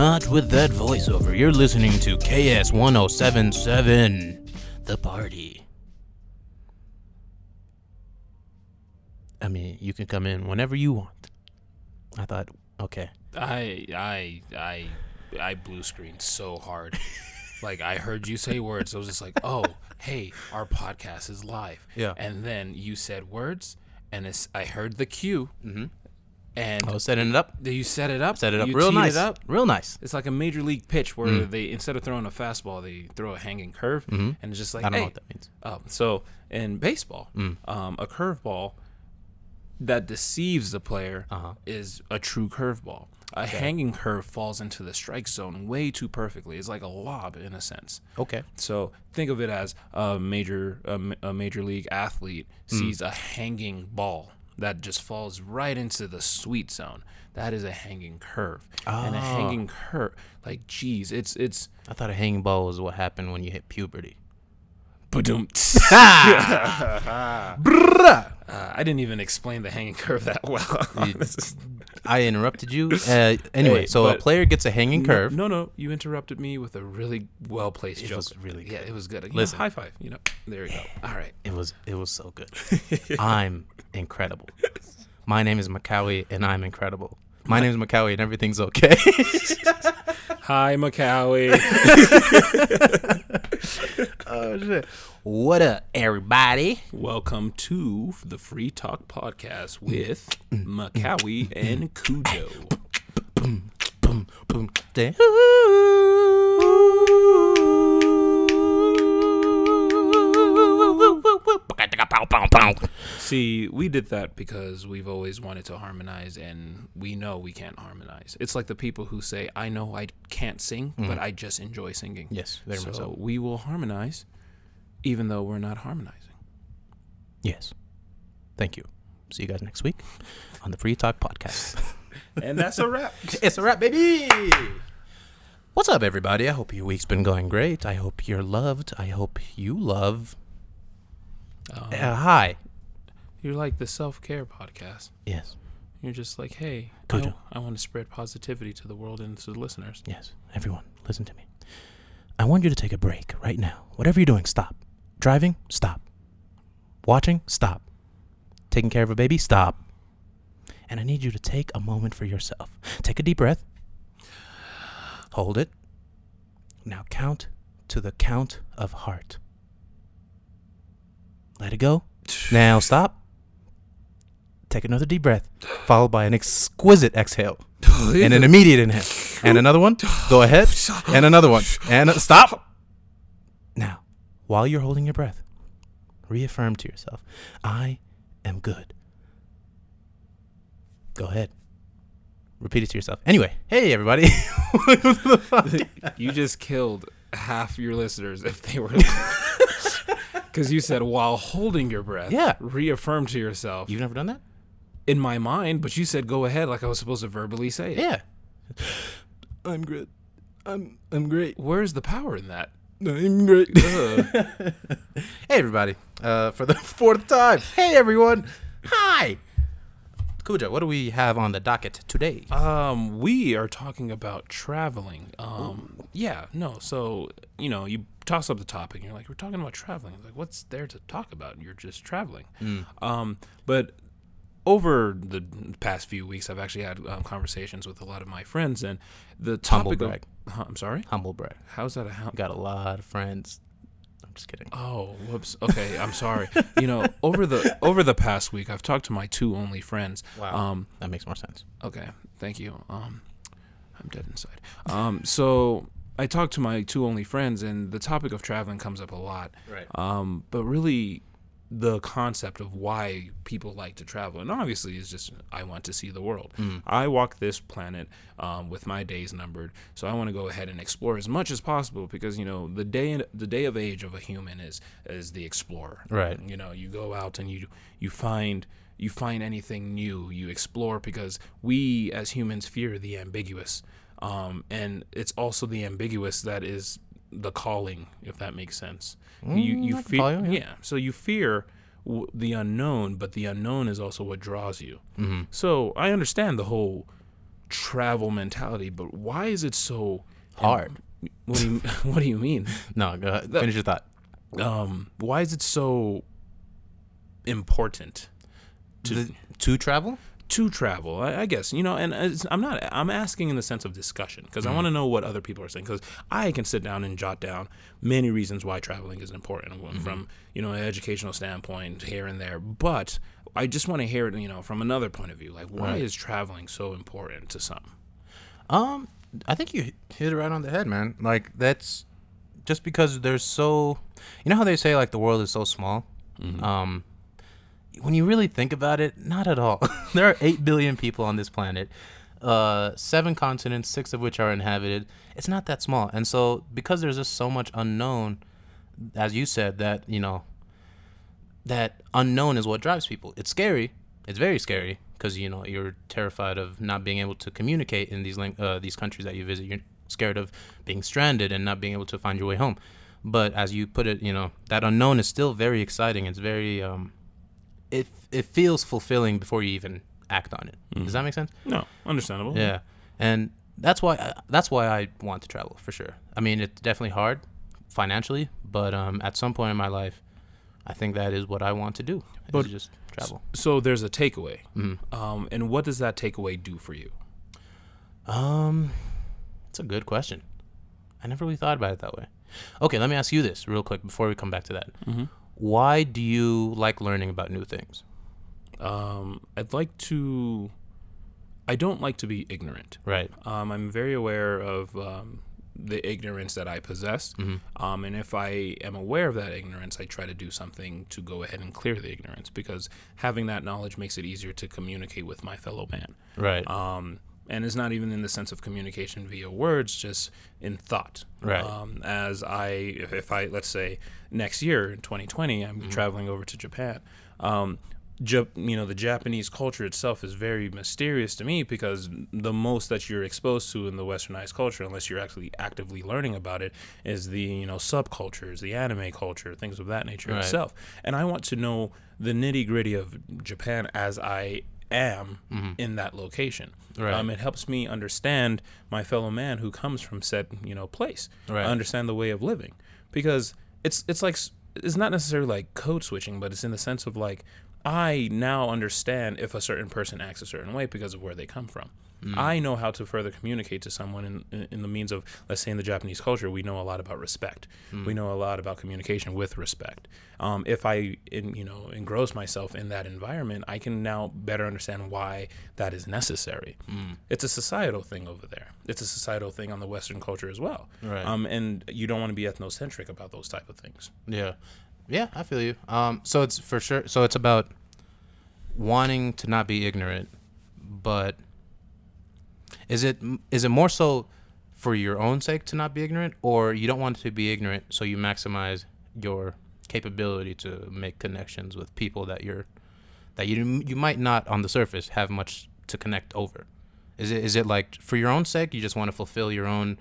Hot with that voiceover. You're listening to KS 1077, The Party. I mean, you can come in whenever you want. I thought, okay. I I I I blue screened so hard. like I heard you say words. I was just like, oh, hey, our podcast is live. Yeah. And then you said words, and it's, I heard the cue, Mm-hmm. And I was setting it up. you set it up. Set it up you real nice. Up. Real nice. It's like a major league pitch where Mm. they instead of throwing a fastball, they throw a hanging curve, Mhm. and it's just like I don't hey. know what that means. Um, so in baseball, Mm. um, a curveball that deceives the player Uh-huh. is a true curveball. A hanging curve falls into the strike zone way too perfectly. It's like a lob in a sense. Okay. So think of it as a major a, a major league athlete Hmm. sees a hanging ball that just falls right into the sweet zone. That is a hanging curve. And a Ah. hanging curve, like geez, it's it's I thought a hanging ball was what happened when you hit puberty. Ba-dum. Uh, I didn't even explain the hanging curve that well. You- I interrupted you. Uh, anyway, Hey, so a player gets a hanging curve. No, no, you interrupted me with a really well placed joke. It was really Yeah, good. it was good. You know, Listen. high five. You know, there you go. All right. It was it was so good. I'm incredible. My name is Macawi and I'm incredible. My name is Macawi and everything's okay. Hi, Macawi. oh shit. What up, everybody? Welcome to the Free Talk Podcast with Macawi and Cujo. Boom, boom, day. See, we did that because we've always wanted to harmonize, and we know we can't harmonize. It's like the people who say, "I know I can't sing, but mm-hmm. I just enjoy singing." Yes, very so much so. we will harmonize, even though we're not harmonizing. Yes. Thank you. See you guys next week on the Free Talk Podcast. And that's a wrap. It's a wrap, baby. What's up, everybody? I hope your week's been going great. I hope you're loved. I hope you love. Um, Uh, hi. You're like the self care podcast. Yes. You're just like, hey, I. I want to spread positivity to the world and to the listeners. Yes. Everyone, listen to me. I want you to take a break right now. Whatever you're doing, stop. Driving, stop. Watching, stop. Taking care of a baby, stop. And I need you to take a moment for yourself. Take a deep breath. Hold it. Now count to the count of heart. Let it go. Now stop. Take another deep breath, followed by an exquisite exhale and an immediate inhale. And another one. Go ahead. And another one. And a- stop. Now, while you're holding your breath, reaffirm to yourself, I am good. Go ahead. Repeat it to yourself. Anyway, hey everybody. you just killed half your listeners if they were. Because you said while holding your breath, Yeah. reaffirm to yourself You've never done that? in my mind, but you said go ahead like I was supposed to verbally say it. Yeah. I'm great. I'm I'm great. Where's the power in that? I'm great. Ugh. Hey everybody, uh, for the fourth time. Hey everyone, hi. Cujo, what do we have on the docket today? um, we are talking about traveling. Um, yeah, no. So you know, you toss up the topic, and you're like, we're talking about traveling. Like, what's there to talk about? You're just traveling. Um, but over the past few weeks, I've actually had um, conversations with a lot of my friends, and the Humble topic. brag. Of, huh, I'm sorry. Humble brag. How's that a hum- Got a lot of friends. I'm just kidding. Oh, whoops. Okay, I'm sorry. you know, over the over the past week, I've talked to my two only friends. Wow. Um, That makes more sense. Okay, thank you. Um, I'm dead inside. Um, so I talk to my two only friends, and the topic of traveling comes up a lot. Right. Um, but really, the concept of why people like to travel, and obviously, is just I want to see the world. I walk this planet um, with my days numbered, so I want to go ahead and explore as much as possible because you know the day the day of age of a human is is the explorer. Right. You know, you go out and you you find you find anything new, you explore because we as humans fear the ambiguous. Um, and it's also the ambiguous that is the calling, if that makes sense. you you Mm, I can fear, you, yeah. yeah. So you fear w- the unknown, but the unknown is also what draws you. Mm-hmm. So I understand the whole travel mentality, but why is it so Hard. What do you What do you mean? No, go ahead. Finish your thought. Um, why is it so important to The- to travel? To travel? I, I guess you know, and I'm not. I'm asking in the sense of discussion because I want to know what other people are saying. Because I can sit down and jot down many reasons why traveling is important from you know an educational standpoint here and there, but I just want to hear it, you know, from another point of view. Like, why Right. is traveling so important to some? Um, I think you hit it right on the head, man. Like that's just because there's so, you know how they say like the world is so small. Um, when you really think about it, not at all. there are eight billion people on this planet, uh, seven continents, six of which are inhabited. It's not that small, and so because there's just so much unknown, as you said, that you know, that unknown is what drives people. It's scary. It's very scary because you know you're terrified of not being able to communicate in these uh, these countries that you visit. You're scared of being stranded and not being able to find your way home. But as you put it, you know that unknown is still very exciting. It's very um, it it feels fulfilling before you even act on it. Does that make sense? No, understandable. Yeah, and that's why that's why I want to travel for sure. I mean, it's definitely hard financially, but um, at some point in my life, I think that is what I want to do. But- just travel. So there's a takeaway, Mhm. um, and what does that takeaway do for you? Um, it's a good question. I never really thought about it that way. Okay, let me ask you this real quick before we come back to that. Mhm. Why do you like learning about new things? Um, I'd like to. I don't like to be ignorant. Right. Um, I'm very aware of um, the ignorance that I possess. Mhm. Um, and if I am aware of that ignorance, I try to do something to go ahead and clear the ignorance because having that knowledge makes it easier to communicate with my fellow man. Right. Um, and it's not even in the sense of communication via words, just in thought. Right. Um, as I, if I, let's say next year in 2020, I'm Mm-hmm. traveling over to Japan. Um, Jap- you know, the Japanese culture itself is very mysterious to me because the most that you're exposed to in the westernized culture, unless you're actually actively learning about it, is the, you know, subcultures, the anime culture, things of that nature Right. itself. And I want to know the nitty gritty of Japan as I am in that location. Mm-hmm. Right. Um, it helps me understand my fellow man who comes from said you know place. Right. Understand the way of living because it's it's like it's not necessarily like code switching, but it's in the sense of like I now understand if a certain person acts a certain way because of where they come from. Mm. I know how to further communicate to someone in, in, the means of, let's say, in the Japanese culture, we know a lot about respect. Mm. We know a lot about communication with respect. Um, if I, in, you know, engross myself in that environment, I can now better understand why that is necessary. Mm. It's a societal thing over there. It's a societal thing on the Western culture as well. Right. Um, and you don't want to be ethnocentric about those type of things. Yeah. Yeah, I feel you. Um, so it's for sure. So it's about wanting to not be ignorant, but is it is it more so for your own sake to not be ignorant, or you don't want to be ignorant, so you maximize your capability to make connections with people that you're that you you might not on the surface have much to connect over. Is it is it like for your own sake you just want to fulfill your own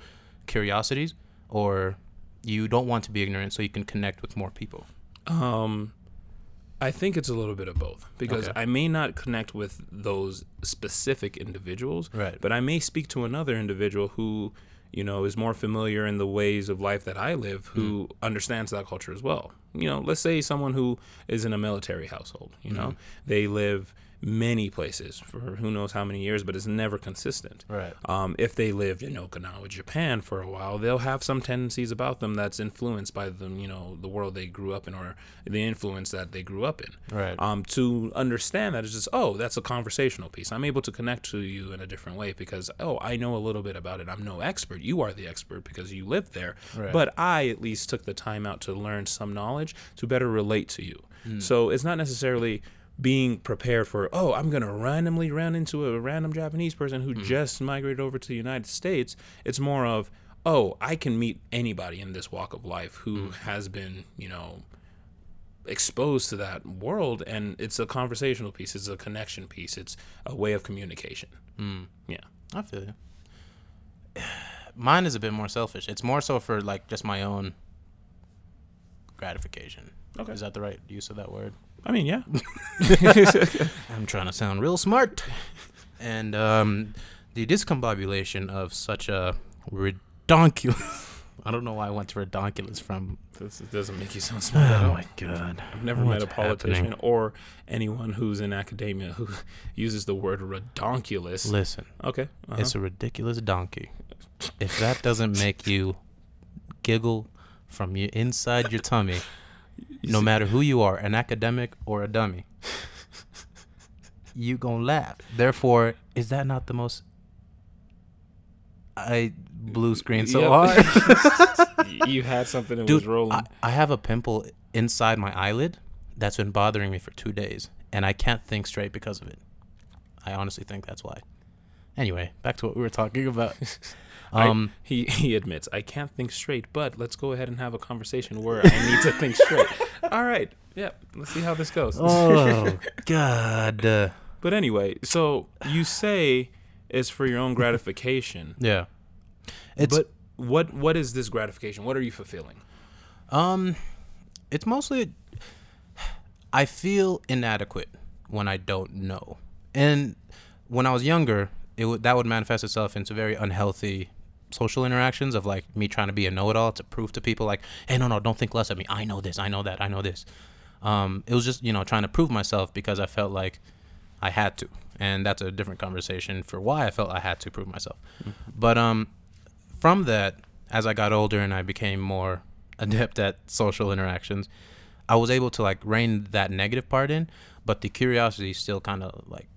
curiosities, or you don't want to be ignorant so you can connect with more people? Um, I think it's a little bit of both because Okay. I may not connect with those specific individuals, Right. But I may speak to another individual who, you know, is more familiar in the ways of life that I live, who Hmm. understands that culture as well. You know, let's say someone who is in a military household. You know, Hmm. they live many places for who knows how many years, but it's never consistent. Right. Um, if they lived in Okinawa, Japan for a while, they'll have some tendencies about them that's influenced by the you know the world they grew up in or the influence that they grew up in. Right. Um, to understand that it's just oh that's a conversational piece. I'm able to connect to you in a different way because oh I know a little bit about it. I'm no expert. You are the expert because you lived there. Right. But I at least took the time out to learn some knowledge to better relate to you. Hmm. So it's not necessarily being prepared for oh i'm going to randomly run into a random japanese person who just migrated over to the united states it's more of oh i can meet anybody in this walk of life who Hmm. has been you know exposed to that world and it's a conversational piece it's a connection piece it's a way of communication Mm. yeah I feel you. Mine is a bit more selfish. It's more so for like just my own gratification. Okay. Is that the right use of that word? I mean yeah I'm trying to sound real smart. And um the discombobulation of such a redonkulous. I don't know why I went to redonkulous from. This doesn't make you sound smart Oh my god! I've never met a politician happening? or anyone who's in academia who uses the word redonkulous. Listen, Okay. uh-huh. it's a ridiculous donkey. If that doesn't make you giggle from your inside your tummy, You no see- matter who you are, an academic or a dummy, you gonna laugh. Therefore, is that not the most? I blue screen so Yep. hard. you had something that Dude, was rolling. I, I have a pimple inside my eyelid that's been bothering me for two days, and I can't think straight because of it. I honestly think that's why. Anyway, back to what we were talking about. I- Um, he he admits I can't think straight, but let's go ahead and have a conversation where I need to think straight. All right. Yeah. Let's see how this goes. oh God. Uh, But anyway, so you say it's for your own gratification, yeah. It's but what what is this gratification? What are you fulfilling? Um, it's mostly I feel inadequate when I don't know, and when I was younger, it would that would manifest itself into very unhealthy social interactions of like me trying to be a know-it-all to prove to people like, hey, no, no, don't think less of me. I know this, I know that, I know this. Um, it was just you know trying to prove myself because I felt like I had to, and that's a different conversation for why I felt I had to prove myself. But um, from that, as I got older and I became more adept at social interactions, I was able to like rein that negative part in, but the curiosity still kind of like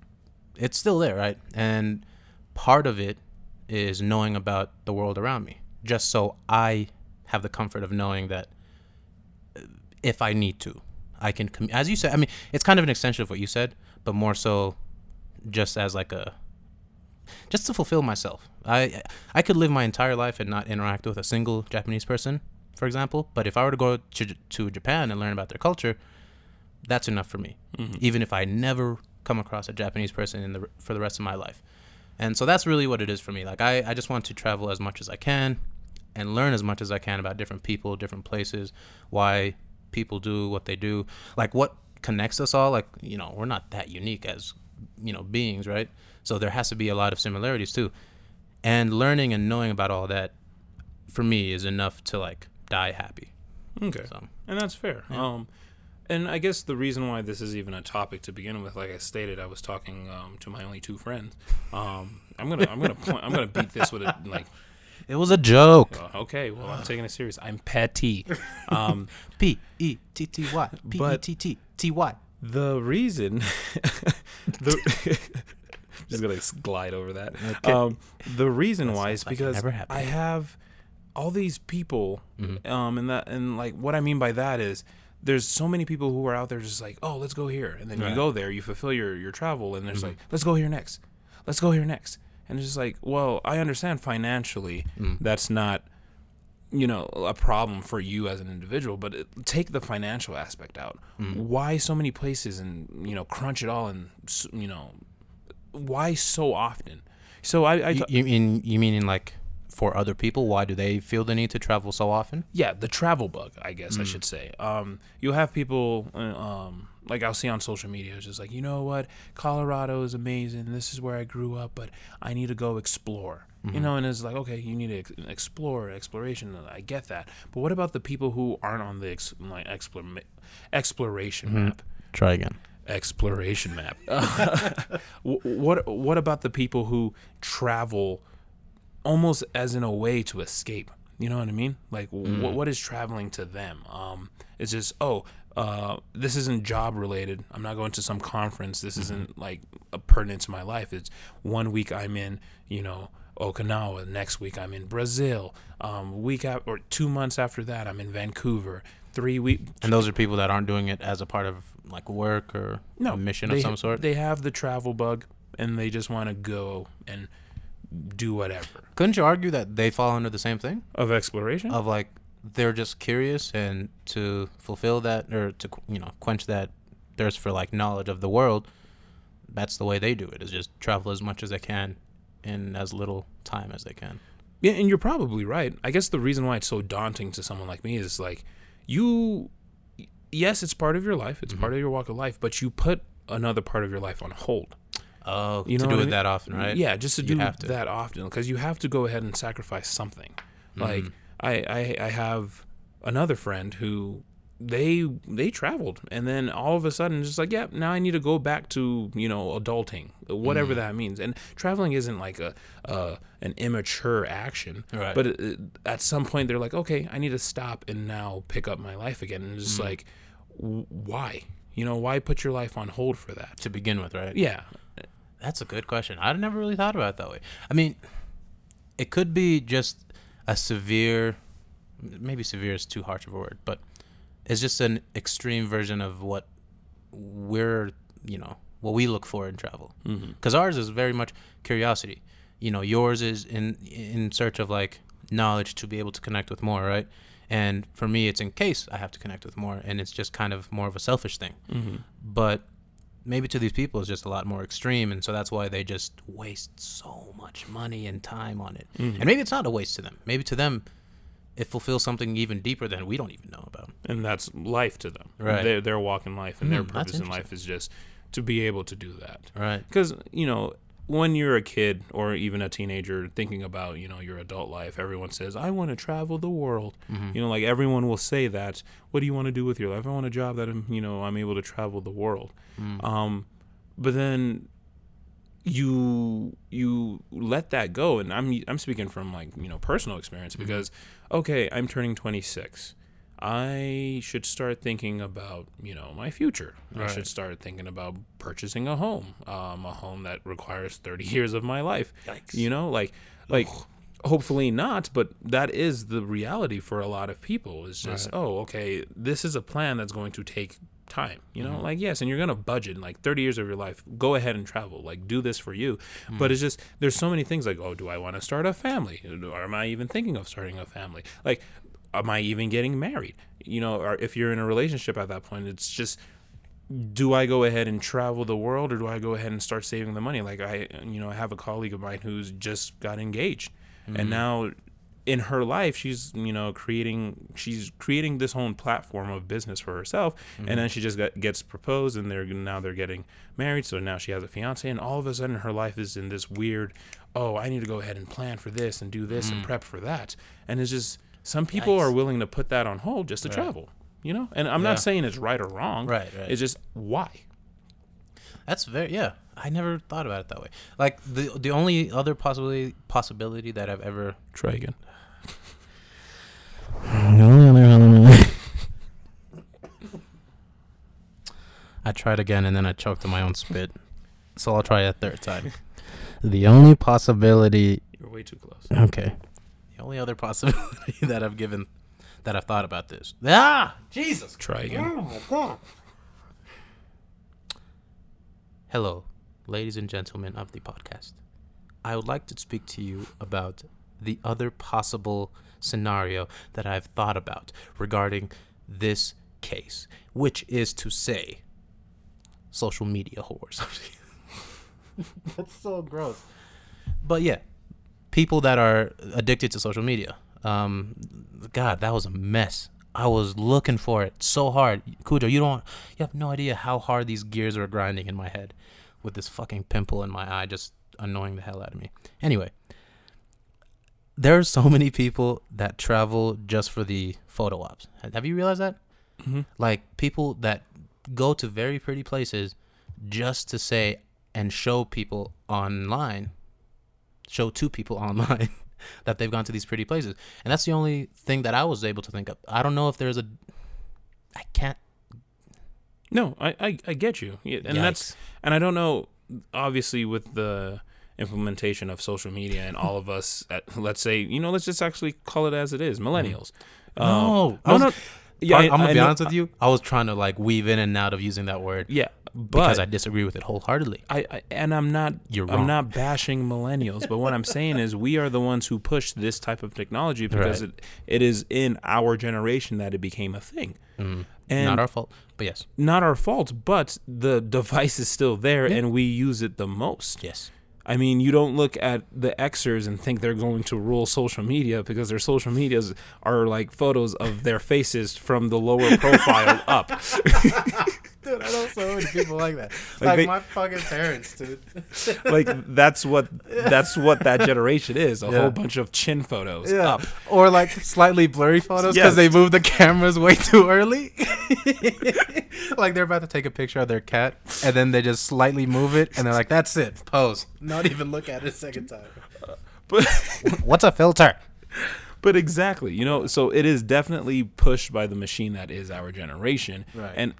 it's still there, right? And part of it is knowing about the world around me, just so I have the comfort of knowing that uh, if I need to, I can. Com- as you said, I mean, it's kind of an extension of what you said, but more so, just as like a just to fulfill myself. I I could live my entire life and not interact with a single Japanese person, for example. But if I were to go to to Japan and learn about their culture, that's enough for me. Even if I never come across a Japanese person in the for the rest of my life. And so that's really what it is for me. Like I, I just want to travel as much as I can and learn as much as I can about different people, different places, why people do what they do, like what connects us all. Like, you know, we're not that unique as, you know, beings, right? So there has to be a lot of similarities too. And learning and knowing about all that for me is enough to like die happy. Okay. So And that's fair. Um, and I guess the reason why this is even a topic to begin with, like I stated, I was talking um, to my only two friends. Um, I'm gonna, I'm gonna, point, I'm gonna beat this with a like. it was a joke. uh, okay, well, I'm taking it serious. I'm petty. Um, P E T T Y. P E T T T Y. the reason, the, just gonna glide over that. Okay. Um, the reason why is like because. I have all these people, Mhm. um, and that, and like what I mean by that is there's so many people who are out there just like, oh, let's go here, and then you go there, you fulfill your your travel, and there's Mhm. like, let's go here next, let's go here next, and it's just like, well, I understand financially Mm. that's not you know a problem for you as an individual but it, take the financial aspect out Mm. why so many places and you know crunch it all and you know why so often so i, I You, you mean you mean in like for other people? Why do they feel the need to travel so often? yeah the travel bug i guess i Mm. should say um you'll have people uh, um like i'll see on social media it's just like you know what colorado is amazing this is where i grew up but i need to go explore you Mhm. know and it's like okay you need to ex- explore exploration i get that but what about the people who aren't on the ex- like explore- exploration Mhm. map Try again. exploration map. What what about the people who travel almost as in a way to escape? You know what I mean? Like Mm. what what is traveling to them? Um, it's just oh. Uh, this isn't job related. I'm not going to some conference. This Mm-hmm. isn't like a pertinent to my life. It's one week I'm in, you know, Okinawa. Next week I'm in Brazil. Um, week af- or two months after that I'm in Vancouver. Three week And those are people that aren't doing it as a part of like work or no mission of some sort. They have the travel bug, and they just want to go and do whatever Couldn't you argue that they fall under the same thing of exploration. of like they're just curious and to fulfill that or to you know quench that thirst for like knowledge of the world? That's the way they do it. Is just travel as much as they can in as little time as they can. yeah, and you're probably right. I guess the reason why it's so daunting to someone like me is like you. Yes, it's part of your life. It's Mhm. part of your walk of life, but you put another part of your life on hold. Oh, You know to do what I it mean? that often, right? Yeah, just to You do to. that often because you have to go ahead and sacrifice something. Like Mhm. I, I I have another friend who they they traveled and then all of a sudden just like yeah now I need to go back to you know adulting whatever Mm. that means and traveling isn't like a uh, an immature action Right. but it, it- at some point they're like okay I need to stop and now pick up my life again and it's just Mm. like w- why you know why put your life on hold for that to begin with, right? yeah That's a good question. I'd never really thought about it that way. I mean, it could be just a severe, maybe severe is too harsh of a word, but it's just an extreme version of what we're, you know, what we look for in travel. mm-hmm. Because ours is very much curiosity. You know, yours is in in search of like knowledge to be able to connect with more, right? And for me, it's in case I have to connect with more, and it's just kind of more of a selfish thing Mm-hmm. but maybe to these people is just a lot more extreme and so that's why they just waste so much money and time on it Mhm. and maybe it's not a waste to them maybe to them it fulfills something even deeper than we don't even know about and that's life to them. Right. Their, their walk in life and their Hmm, purpose in life is just to be able to do that. right Because you know, when you're a kid or even a teenager thinking about you know your adult life, everyone says, "I want to travel the world." Mhm. You know, like everyone will say that. What do you want to do with your life? I want a job that I'm, you know, I'm able to travel the world. Mm. Um, but then you you let that go, and I'm I'm speaking from like you know personal experience Mm-hmm. because okay, I'm turning 26. I should start thinking about you know my future. I should start thinking about purchasing a home, um, a home that requires 30 years of my life. Yikes. You know, like like hopefully not, but that is the reality for a lot of people. It's just Right. oh okay, this is a plan that's going to take time. You know, Mm-hmm. like yes, and you're gonna budget like 30 years of your life. Go ahead and travel. Like do this for you. Mm-hmm. But it's just there's so many things like oh, do I want to start a family? Or am I even thinking of starting a family? Like am I even getting married? You know, or if you're in a relationship at that point, it's just do I go ahead and travel the world or do I go ahead and start saving the money? Like I, you know, I have a colleague of mine who's just got engaged, and mm-hmm. now in her life she's you know creating she's creating this whole platform of business for herself. And then mm-hmm. she just got, gets proposed and they're now they're getting married. So now she has a fiance and all of a sudden her life is in this weird oh i need to go ahead and plan for this and do this and mm-hmm. prep for that. And it's just some people Yikes. are willing to put that on hold just to Right. travel you know and i'm Yeah. not saying it's right or wrong Right, right. it's just why That's very yeah. I never thought about it that way. Like the the only other possibility possibility that I've ever try again I tried again and then I choked on my own spit. So I'll try a third time. The only possibility you're way too close okay. The only other possibility that I've given that I've thought about this. Ah Jesus try again Hello, ladies and gentlemen of the podcast. I would like to speak to you about the other possible scenario that I've thought about regarding this case, which is to say, social media whores. That's so gross. But yeah, people that are addicted to social media. Um, God, that was a mess. I was looking for it so hard. Kujo, you don't, you have no idea how hard these gears are grinding in my head with this fucking pimple in my eye just annoying the hell out of me. Anyway, there are so many people that travel just for the photo ops. Have you realized that? mm-hmm. Like people that go to very pretty places just to say and show people online, show two people online that they've gone to these pretty places. And that's the only thing that I was able to think of. I don't know if there's a. I can't. No, I, I, I get you, Yeah, and that's and I don't know. Obviously, with the implementation of social media and all of us, at, let's say you know, let's just actually call it as it is, millennials. No, Um, no, no. Yeah, I, I- am gonna I be know- honest with you. I was trying to like weave in and out of using that word Yeah, because I disagree with it wholeheartedly. I, I and I'm not You're wrong. I'm not bashing millennials, but what I'm saying is we are the ones who push this type of technology because Right. it, it is in our generation that it became a thing. Mm. And Not our fault, but yes, not our fault, but the device is still there Yeah. and we use it the most. yes. I mean, you don't look at the Xers and think they're going to rule social media because their social medias are like photos of their faces from the lower profile up. Dude, I know so many people like that. Like Like, they- my fucking parents, dude. like that's what that's what that generation is. A Yeah. whole bunch of chin photos Yeah. up. Or like slightly blurry photos Yes. because they moved the cameras way too early. like they're about to take a picture of their cat and then they just slightly move it and they're like, that's it. Pose. Not even look at it a second time. But What's a filter? but exactly, you know, so it is definitely pushed by the machine that is our generation. Right. And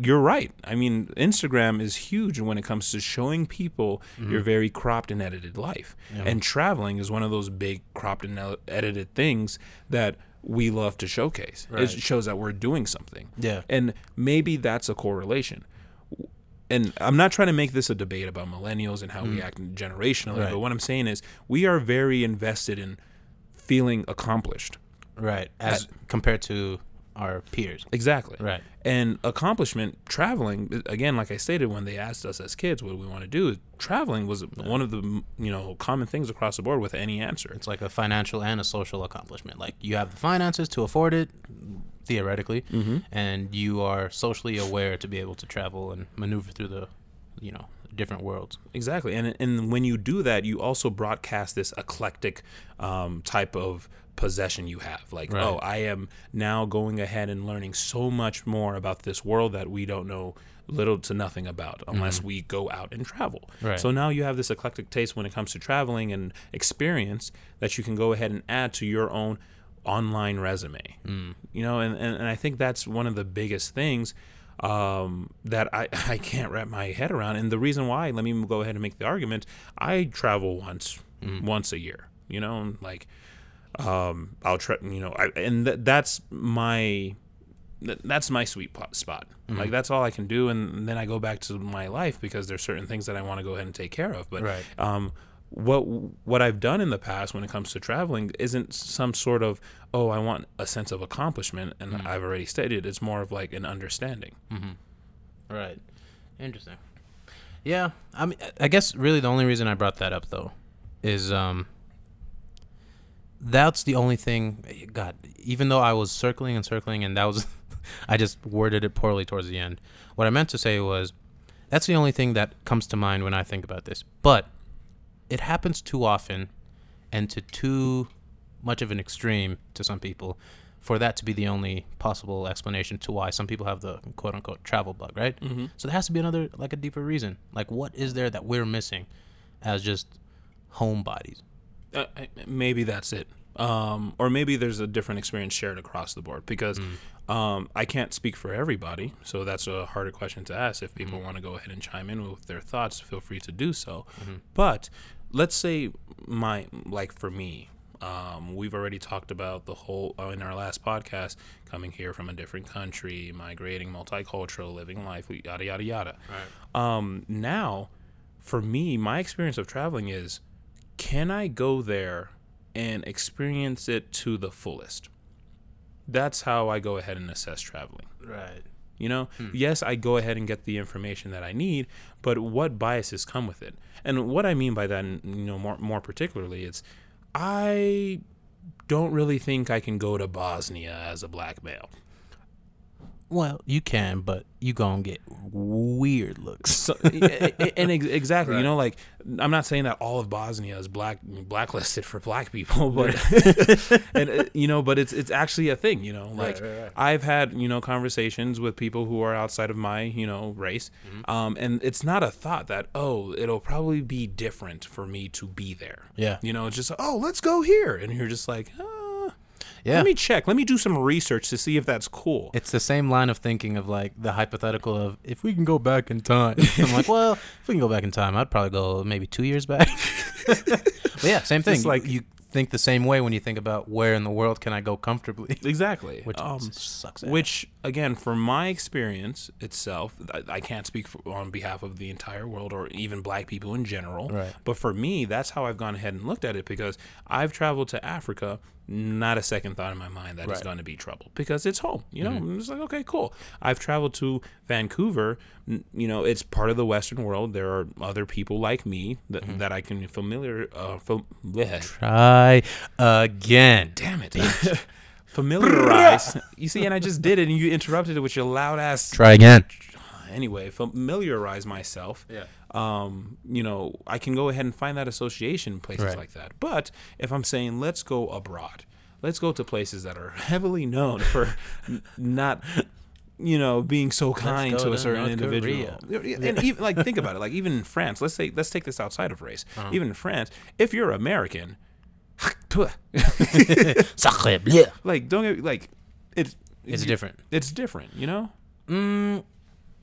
you're right. I mean, Instagram is huge when it comes to showing people mm-hmm. your very cropped and edited life. Yeah. And traveling is one of those big cropped and edited things that we love to showcase. Right. It shows that we're doing something. Yeah. And maybe that's a correlation. And I'm not trying to make this a debate about millennials and how we mm. act generationally, Right. but what I'm saying is we are very invested in feeling accomplished. Right. As compared to our peers. Exactly. Right. And accomplishment, traveling, again, like I stated, when they asked us as kids what we want to do, traveling was one of the you know common things across the board with any answer. It's like a financial and a social accomplishment. Like you have the finances to afford it, theoretically, and you are socially aware to be able to travel and maneuver through the, you know, different worlds. Exactly, and and when you do that, you also broadcast this eclectic um, type of possession you have. Like, Right. oh, I am now going ahead and learning so much more about this world that we don't know little to nothing about unless we go out and travel. Mm-hmm. Right. So now you have this eclectic taste when it comes to traveling and experience that you can go ahead and add to your own online resume. Mm. You know, and, and, and I think that's one of the biggest things um, that I, I can't wrap my head around. And the reason why, let me go ahead and make the argument. I travel once, once a year. You know, and like um, I'll try. You know, I, and th- that's my th- that's my sweet po- spot. Like that's all I can do, and then I go back to my life because there's certain things that I want to go ahead and take care of. But Right. um, what what I've done in the past when it comes to traveling isn't some sort of oh I want a sense of accomplishment, and I've already stated it's more of like an understanding. Right. Interesting. Yeah, I mean, I guess really the only reason I brought that up though is um that's the only thing god even though I was circling and circling and that was I just worded it poorly towards the end. What I meant to say was that's the only thing that comes to mind when I think about this. But it happens too often and to too much of an extreme to some people for that to be the only possible explanation to why some people have the quote unquote travel bug, right? Mm-hmm. So there has to be another, like a deeper reason. Like, what is there that we're missing as just homebodies? Uh, maybe that's it. Um, or maybe there's a different experience shared across the board because um, I can't speak for everybody. So that's a harder question to ask. If people want to go ahead and chime in with their thoughts, feel free to do so. But let's say my, like for me, um, we've already talked about the whole uh, in our last podcast coming here from a different country, migrating, multicultural, living life, yada yada yada. Um, now, for me, my experience of traveling is can I go there and experience it to the fullest? That's how I go ahead and assess traveling. Right. You know, hmm. yes, I go ahead and get the information that I need, but what biases come with it? And what I mean by that, you know, more more particularly, it's I don't really think I can go to Bosnia as a black male. Well, you can, but you gonna get weird looks. So, and ex- exactly, you know, like I'm not saying that all of Bosnia is black blacklisted for black people, but and uh, you know, but it's it's actually a thing, you know. Like right, right. I've had you know conversations with people who are outside of my you know race, Mm-hmm. um, and it's not a thought that oh it'll probably be different for me to be there. Yeah. you know, it's just oh let's go here, and you're just like. Uh, Yeah. Let me check. Let me do some research to see if that's cool. It's the same line of thinking of like the hypothetical of if we can go back in time. I'm like, well, if we can go back in time, I'd probably go maybe two years back. but yeah, same thing. Just like- you think the same way when you think about where in the world can I go comfortably, Exactly. which Um, sucks. Which, again, from my experience itself, I, I can't speak for, on behalf of the entire world or even black people in general. Right. But for me, that's how I've gone ahead and looked at it because I've traveled to Africa, not a second thought in my mind that it's Right. Mm-hmm. going to be trouble because it's home. You know, I'm just like, okay, cool. I've traveled to Vancouver. You know, it's part of the Western world. There are other people like me that, Mm-hmm. that I can familiar. Uh, fam- try again. Damn it. Familiarize. you see, and I just did it, and you interrupted it with your loud ass Try again. anyway, familiarize myself. Yeah. Um, you know, I can go ahead and find that association in places Right. like that. But if I'm saying let's go abroad, let's go to places that are heavily known for n- not you know being so kind go to a certain North individual and even like think about it like even in france let's say let's take this outside of race Uh-huh. even in france if you're american Sacre bleu. like don't get like it's It's different. it's different you know Mm,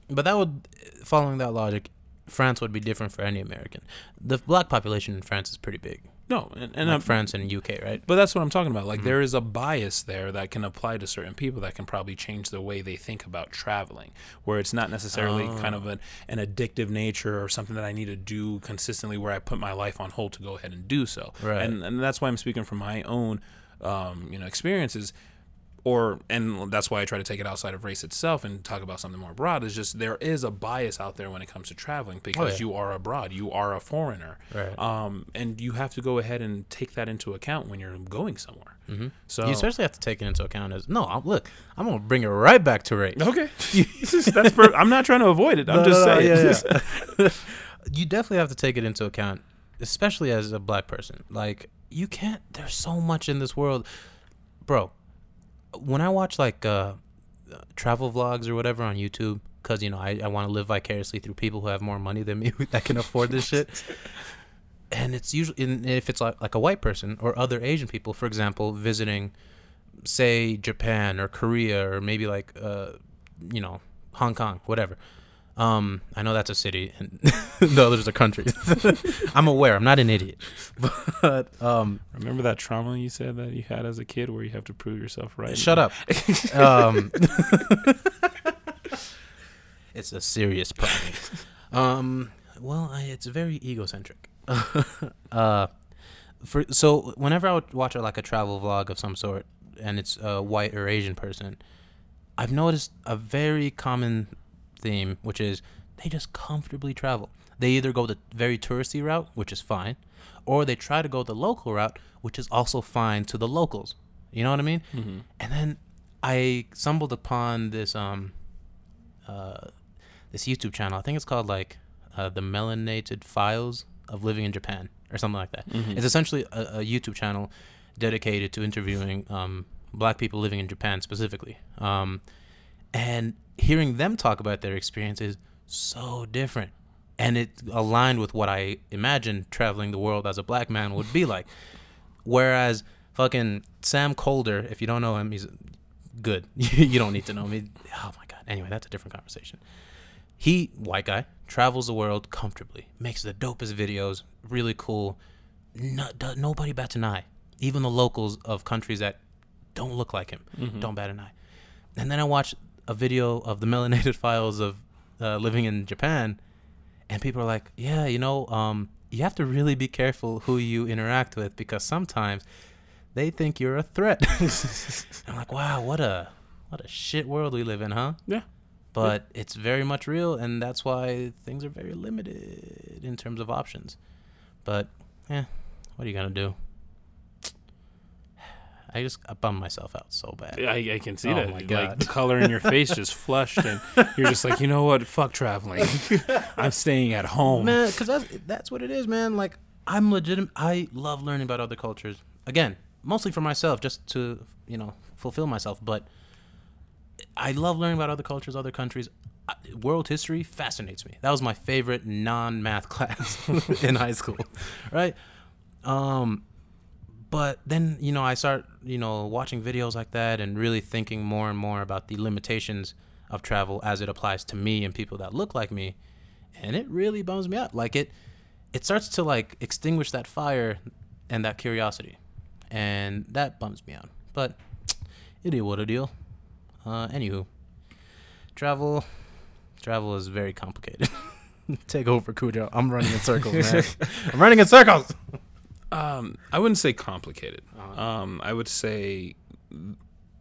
but that would, following that logic, France would be different for any American. The black population in France is pretty big. No and, and like France and UK, right? But that's what I'm talking about. Like Mm-hmm. there is a bias there that can apply to certain people that can probably change the way they think about traveling, where it's not necessarily kind of an, an addictive nature or something that I need to do consistently where I put my life on hold to go ahead and do so. Right. And and that's why I'm speaking from my own um, you know, experiences or and that's why I try to take it outside of race itself and talk about something more broad is just there is a bias out there when it comes to traveling because Oh, yeah. you are abroad, you are a foreigner, Right. um, and you have to go ahead and take that into account when you're going somewhere. Mm-hmm. So You especially have to take it into account as no. I'm, look, I'm gonna bring it right back to race. okay, that's per- I'm not trying to avoid it. I'm No, just no, no, saying. yeah, yeah. you definitely have to take it into account, especially as a black person. Like you can't. There's so much in this world, bro. When I watch like uh, travel vlogs or whatever on YouTube, because you know I, I want to live vicariously through people who have more money than me that can afford this shit. And it's usually if it's like, like a white person or other Asian people, for example, visiting, say Japan or Korea or maybe like uh, you know Hong Kong, whatever. Um, I know that's a city, and the others are countries. I'm aware. I'm not an idiot, but um, Remember that trauma you said that you had as a kid, where you have to prove yourself right? shut up. um, it's a serious problem. Um, well, I, it's very egocentric. uh, for so whenever I would watch like a travel vlog of some sort, and it's a white or Asian person, I've noticed a very common theme, which is they just comfortably travel. They either go the very touristy route, which is fine, or they try to go the local route, which is also fine to the locals. You know what I mean? Mhm. And then I stumbled upon this um uh this YouTube channel. I think it's called like uh, the Melanated Files of Living in Japan or something like that. Mhm. It's essentially a, a YouTube channel dedicated to interviewing um, black people living in Japan specifically. Um, and hearing them talk about their experiences so different. And it aligned with what I imagined traveling the world as a black man would be like. Whereas fucking Sam Kolder, if you don't know him, he's good. you don't need to know me. Oh my god. Anyway, that's a different conversation. He, white guy, travels the world comfortably, makes the dopest videos, really cool. No, nobody bats an eye. Even the locals of countries that don't look like him Mhm. don't bat an eye. And then I watched a video of the melanated files of uh, living in Japan, and people are like, "Yeah, you know, um, you have to really be careful who you interact with because sometimes they think you're a threat." I'm like, "Wow, what a what a shit world we live in, huh?" Yeah. But it's very much real, and that's why things are very limited in terms of options. But, yeah, what are you gonna do? I just I bummed myself out so bad. I, I can see Oh that. my Like God. the color in your face just flushed, and you're just like, you know what? Fuck traveling. I'm staying at home. man because that's that's what it is man like i'm legitimate i love learning about other cultures again mostly for myself just to you know fulfill myself but i love learning about other cultures other countries world history fascinates me that was my favorite non-math class in high school right um but then you know i start you know watching videos like that and really thinking more and more about the limitations of travel as it applies to me and people that look like me. And it really bums me out. Like it it starts to like extinguish that fire and that curiosity. And that bums me out. But it is what a deal uh anywho travel travel is very complicated. Take over cujo. I'm running in circles man. I'm running in circles Um, I wouldn't say complicated. Uh-huh. Um, I would say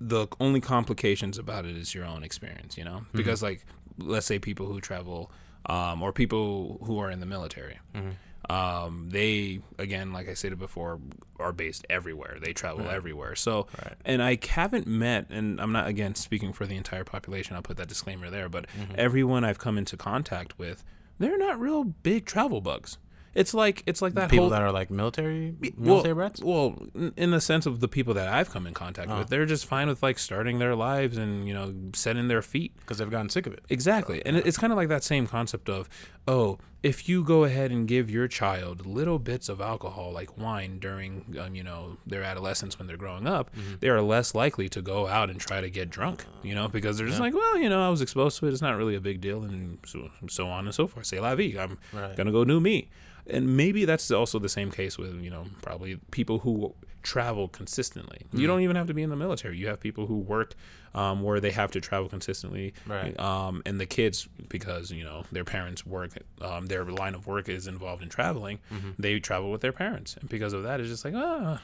the only complications about it is your own experience. You Mm-hmm. know, because like let's say people who travel, um, or people who are in the military. Mm-hmm. Um, they again, like I said before, are based everywhere. They travel everywhere. So, Right. and I haven't met, and I'm not again speaking for the entire population. I'll put that disclaimer there. But Mm-hmm. everyone I've come into contact with, they're not real big travel bugs. It's like it's like that People whole that are like military, well, military brats. well, in- the sense of the people that I've come in contact Oh. with, they're just fine with like starting their lives and you know setting their feet. Because they've gotten sick of it. Exactly, and it- it's kind of like that same concept of, oh, if you go ahead and give your child little bits of alcohol like wine during, um, you know, their adolescence when they're growing up, they are less likely to go out and try to get drunk, you know, because they're just like, well, you know, I was exposed to it, it's not really a big deal, and so, so on and so forth. Say la vie, I'm Right. gonna go do me, and maybe that's also the same case with you know probably people who travel consistently. You don't even have to be in the military. You have people who work um, where they have to travel consistently Right. um, and the kids because you know their parents work um, their line of work is involved in traveling they travel with their parents. And because of that it's just like ah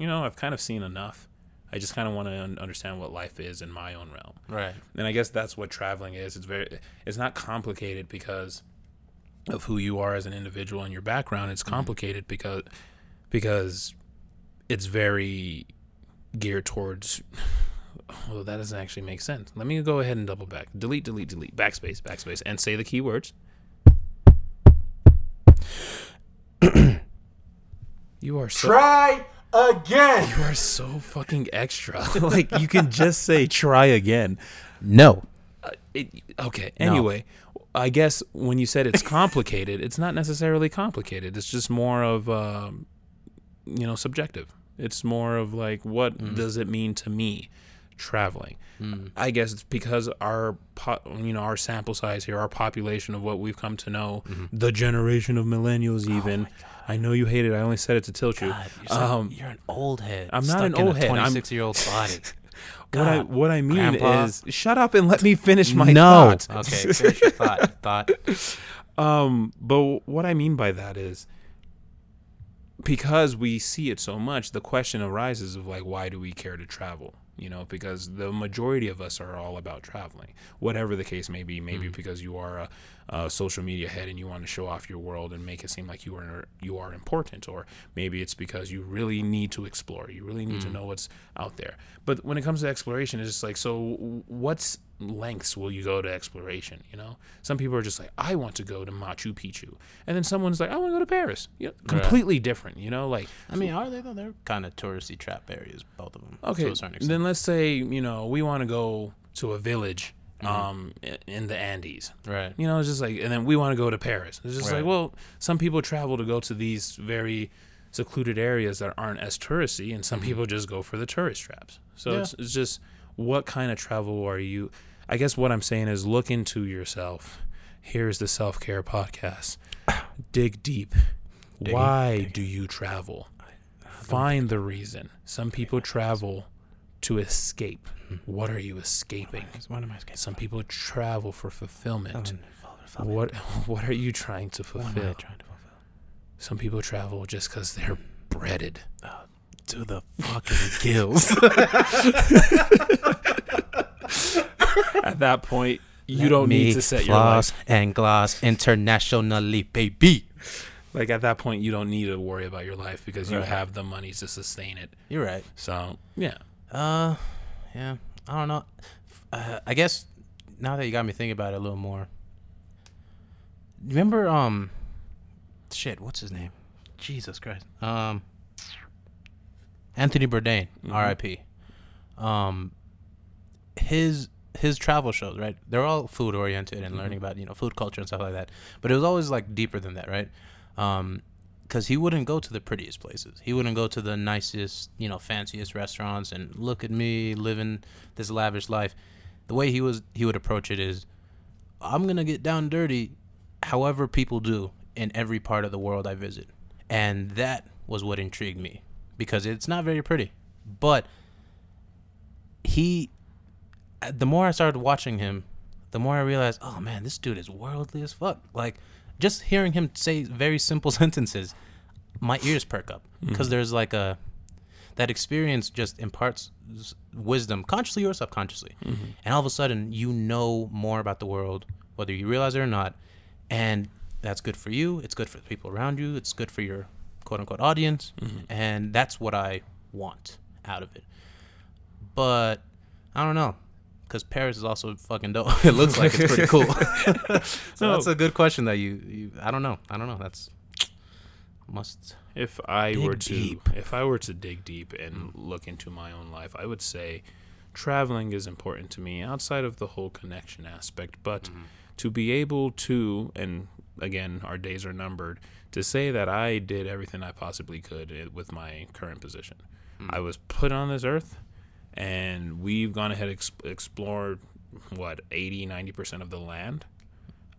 you know i've kind of seen enough. I just kind of want to un- understand what life is in my own realm. Right. and i guess that's what traveling is. It's very it's not complicated because of who you are as an individual and your background. It's complicated because because it's very geared towards well that doesn't actually make sense let me go ahead and double back delete delete delete backspace backspace and say the keywords you are so Try again. you are so fucking extra like you can just say try again No. uh, it, okay. Anyway, I guess when you said it's complicated, it's not necessarily complicated. It's just more of, um, you know, subjective. It's more of like, what Mm. does it mean to me, traveling? I guess it's because our, po- you know, our sample size here, our population of what we've come to know, Mm-hmm. the generation of Oh millennials, even. I know you hate it. I only said it to tilt you. God, you're, so- Um, you're an old head. I'm not an old head. I'm- 26 year old body. what I what I mean Grandpa. is, shut up and let me finish my no. thought. Okay. Finish your thought. Thought. Um, but what I mean by that is because we see it so much, the question arises of like, why do we care to travel? You know, because the majority of us are all about traveling, whatever the case may be. Maybe mm. because you are a, a social media head and you want to show off your world and make it seem like you are you are important, or maybe it's because you really need to explore. You really need to mm. know what's out there. But when it comes to exploration, it's just like, so what's lengths will you go to exploration? You know, some people are just like, I want to go to Machu Picchu, and then someone's like, I want to go to Paris. You know, completely different. You know, like I mean, are they though? They're kind of touristy trap areas, both of them. okay, To a certain then let's say you know we want to go to a village um in the Andes. right. You know, it's just like, and then we want to go to Paris. It's just Right. like, well, some people travel to go to these very secluded areas that aren't as touristy, and some people just go for the tourist traps. So Yeah. it's, it's just, what kind of travel are you? I guess what I'm saying is look into yourself. Here's the self care podcast. Dig deep. Why do you travel? Find the reason. Some people travel to escape. Hmm. What are you escaping? What am I escaping? Some people travel for fulfillment. Oh, what? What what are you trying to What am I fulfill? trying to fulfill? Some people travel just because they're hmm. breaded. Oh, To the fucking gills. At that point, you don't need to set your floss life. and gloss internationally, baby. Like at that point, you don't need to worry about your life because you Right. have the money to sustain it. You're right. So yeah, Uh, yeah. I don't know. Uh, I guess now that you got me thinking about it a little more. Remember, um, shit. What's his name? Jesus Christ. Um, Anthony Bourdain, R.I.P. Um, his his travel shows, right? They're all food oriented and learning about you know food culture and stuff like that. But it was always like deeper than that, right? Um, because he wouldn't go to the prettiest places. He wouldn't go to the nicest, you know, fanciest restaurants and look at me living this lavish life. The way he was, he would approach it is, I'm gonna get down dirty, however people do in every part of the world I visit, and that was what intrigued me because it's not very pretty, but he, the more I started watching him, the more I realized, oh man, this dude is worldly as fuck. Like, just hearing him say very simple sentences, my ears perk up mm-hmm. because there's like a that experience just imparts wisdom, consciously or subconsciously, mm-hmm. and all of a sudden you know more about the world, whether you realize it or not. And that's good for you. It's good for the people around you. It's good for your quote unquote audience, mm-hmm. and that's what I want out of it. But I don't know, because Paris is also fucking dope. it looks like it's pretty cool. so No. that's a good question that you, you. I don't know. I don't know. That's must. If I were to deep. if I were to dig deep and look into my own life, I would say traveling is important to me outside of the whole connection aspect, but mm-hmm. to be able to and again, our days are numbered to say that I did everything I possibly could eh, with my current position. Hmm. I was put on this earth and we've gone ahead and ex- explored what 80 90% of the land.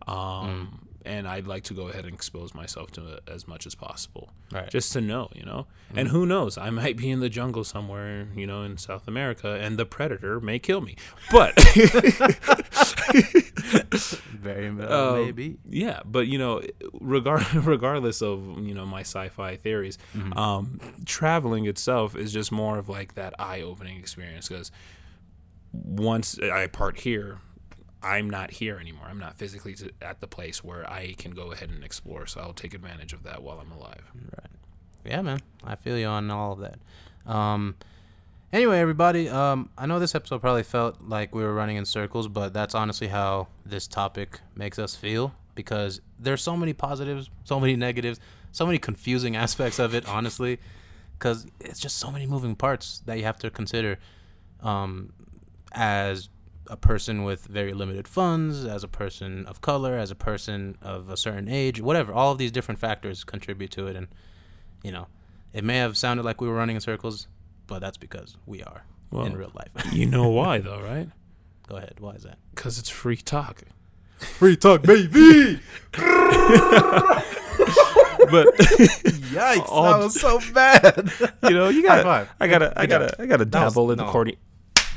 Um, hmm. And I'd like to go ahead and expose myself to it as much as possible, Right. just to know, you know. And who knows? I might be in the jungle somewhere, you know, in South America, and the predator may kill me. But Very uh, maybe. yeah, but you know, regard regardless of you know my sci-fi theories, um, traveling itself is just more of like that eye-opening experience because once I part here, I'm not here anymore. I'm not physically at the place where I can go ahead and explore. So I'll take advantage of that while I'm alive. Right. Yeah, man. I feel you on all of that. Um, anyway, everybody, um, I know this episode probably felt like we were running in circles, but that's honestly how this topic makes us feel because there's so many positives, so many negatives, so many confusing aspects of it, honestly, because it's just so many moving parts that you have to consider um, as a person with very limited funds, as a person of color, as a person of a certain age, whatever. All of these different factors contribute to it, and you know, it may have sounded like we were running in circles, but that's because we are Well, in real life. You know why though, right? Go ahead. Why is that? Because it's free talk. Free talk, baby. But Yikes! All- that was so bad. you know, you got. five. I gotta, I gotta, I gotta That was- dabble in the no. corny.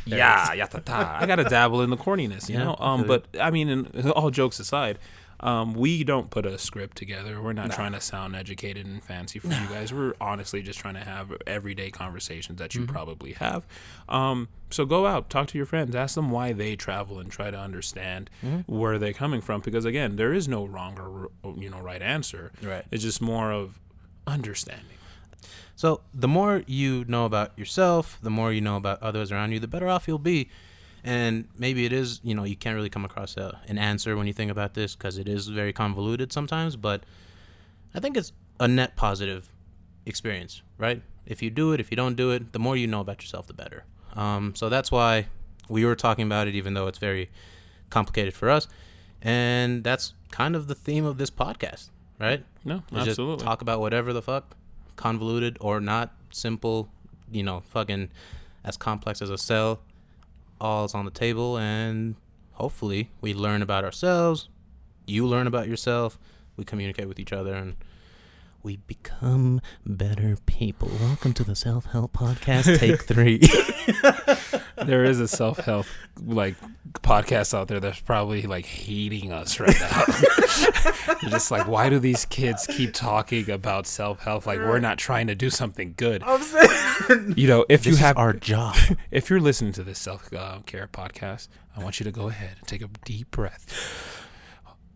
Yeah, yeah, ta, ta. I gotta dabble in the corniness, you Yeah, know. Um, but I mean, all jokes aside, um, we don't put a script together. We're not trying to sound educated and fancy for you guys. We're honestly just trying to have everyday conversations that Mm-hmm. you probably have. Um, so go out, talk to your friends, ask them why they travel, and try to understand Mm-hmm. where they're coming from. Because again, there is no wrong or you know right answer. Right. It's just more of understanding. So the more you know about yourself, the more you know about others around you, the better off you'll be. And maybe it is, you know, you can't really come across a, an answer when you think about this because it is very convoluted sometimes. But I think it's a net positive experience, right? If you do it, if you don't do it, the more you know about yourself, the better. Um, so that's why we were talking about it, even though it's very complicated for us. And that's kind of the theme of this podcast, right? No, Is absolutely. Just talk about whatever the fuck, convoluted or not, simple, you know, fucking as complex as a cell. All's on the table, and hopefully we learn about ourselves. You learn about yourself. We communicate with each other, and we become better people. Welcome to the Self Help Podcast, Take Three. there is a self help like podcast out there that's probably like hating us right now. They're just like, why do these kids keep talking about self help? Like we're not trying to do something good. I'm saying You know, if this you have is our job. if you're listening to this self care podcast, I want you to go ahead and take a deep breath.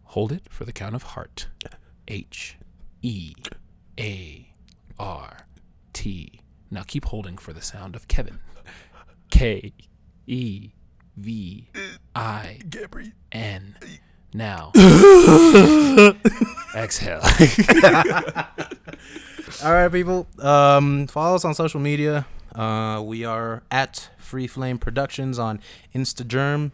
Hold it for the count of heart. H E A R T. Now keep holding for the sound of Kevin. K E V I N. Now exhale. All right, people. Um, follow us on social media. Uh, we are at Free Flame Productions on Instagram.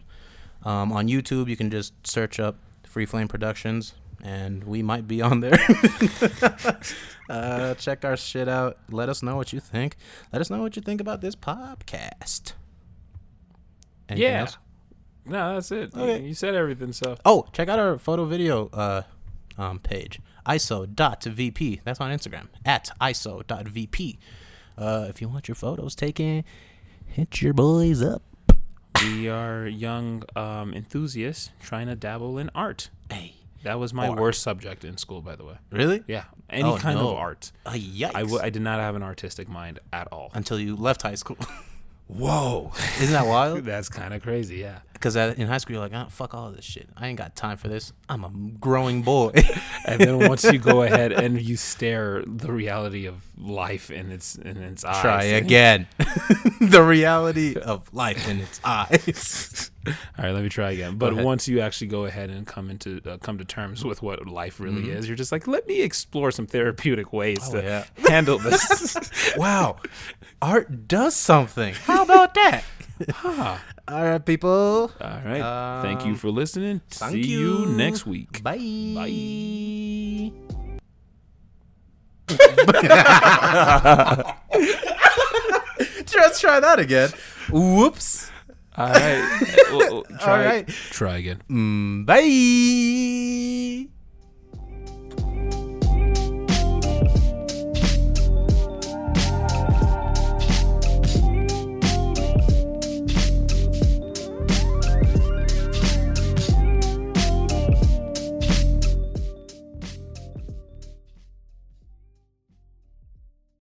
Um, on YouTube, you can just search up Free Flame Productions, and we might be on there. uh, check our shit out. Let us know what you think. Let us know what you think about this podcast. Anything yeah. else? No, that's it. You- Okay. You, said everything. So Oh, check out our photo video uh, um, page, iso.vp. That's on Instagram, at iso.vp. Uh, if you want your photos taken, hit your boys up. we are young um, enthusiasts trying to dabble in art. Hey, That was my Art. worst subject in school, by the way. really? Yeah, any Oh, kind no. of art. Uh, yikes. I, w- I did not have an artistic mind at all. Until you left high school. Whoa, Isn't that wild? that's kind of crazy. Yeah, Because in high school, you're like, oh, fuck all of this shit. I ain't got time for this. I'm a growing boy. and then once you go ahead and you stare the reality of life in its in its eyes. Try again. the reality of life in its eyes. All right, let me try again. But once you actually go ahead and come into uh, come to terms with what life really Mm-hmm. is, you're just like, let me explore some therapeutic ways Oh, to yeah. handle this. wow. Art does something. How about that? Ah. All right, people. All right. Thank you Um, for listening. See you. next week. Bye. Bye. Let's try that again. Whoops. All right. Well, try, right. Try again. Mm, bye.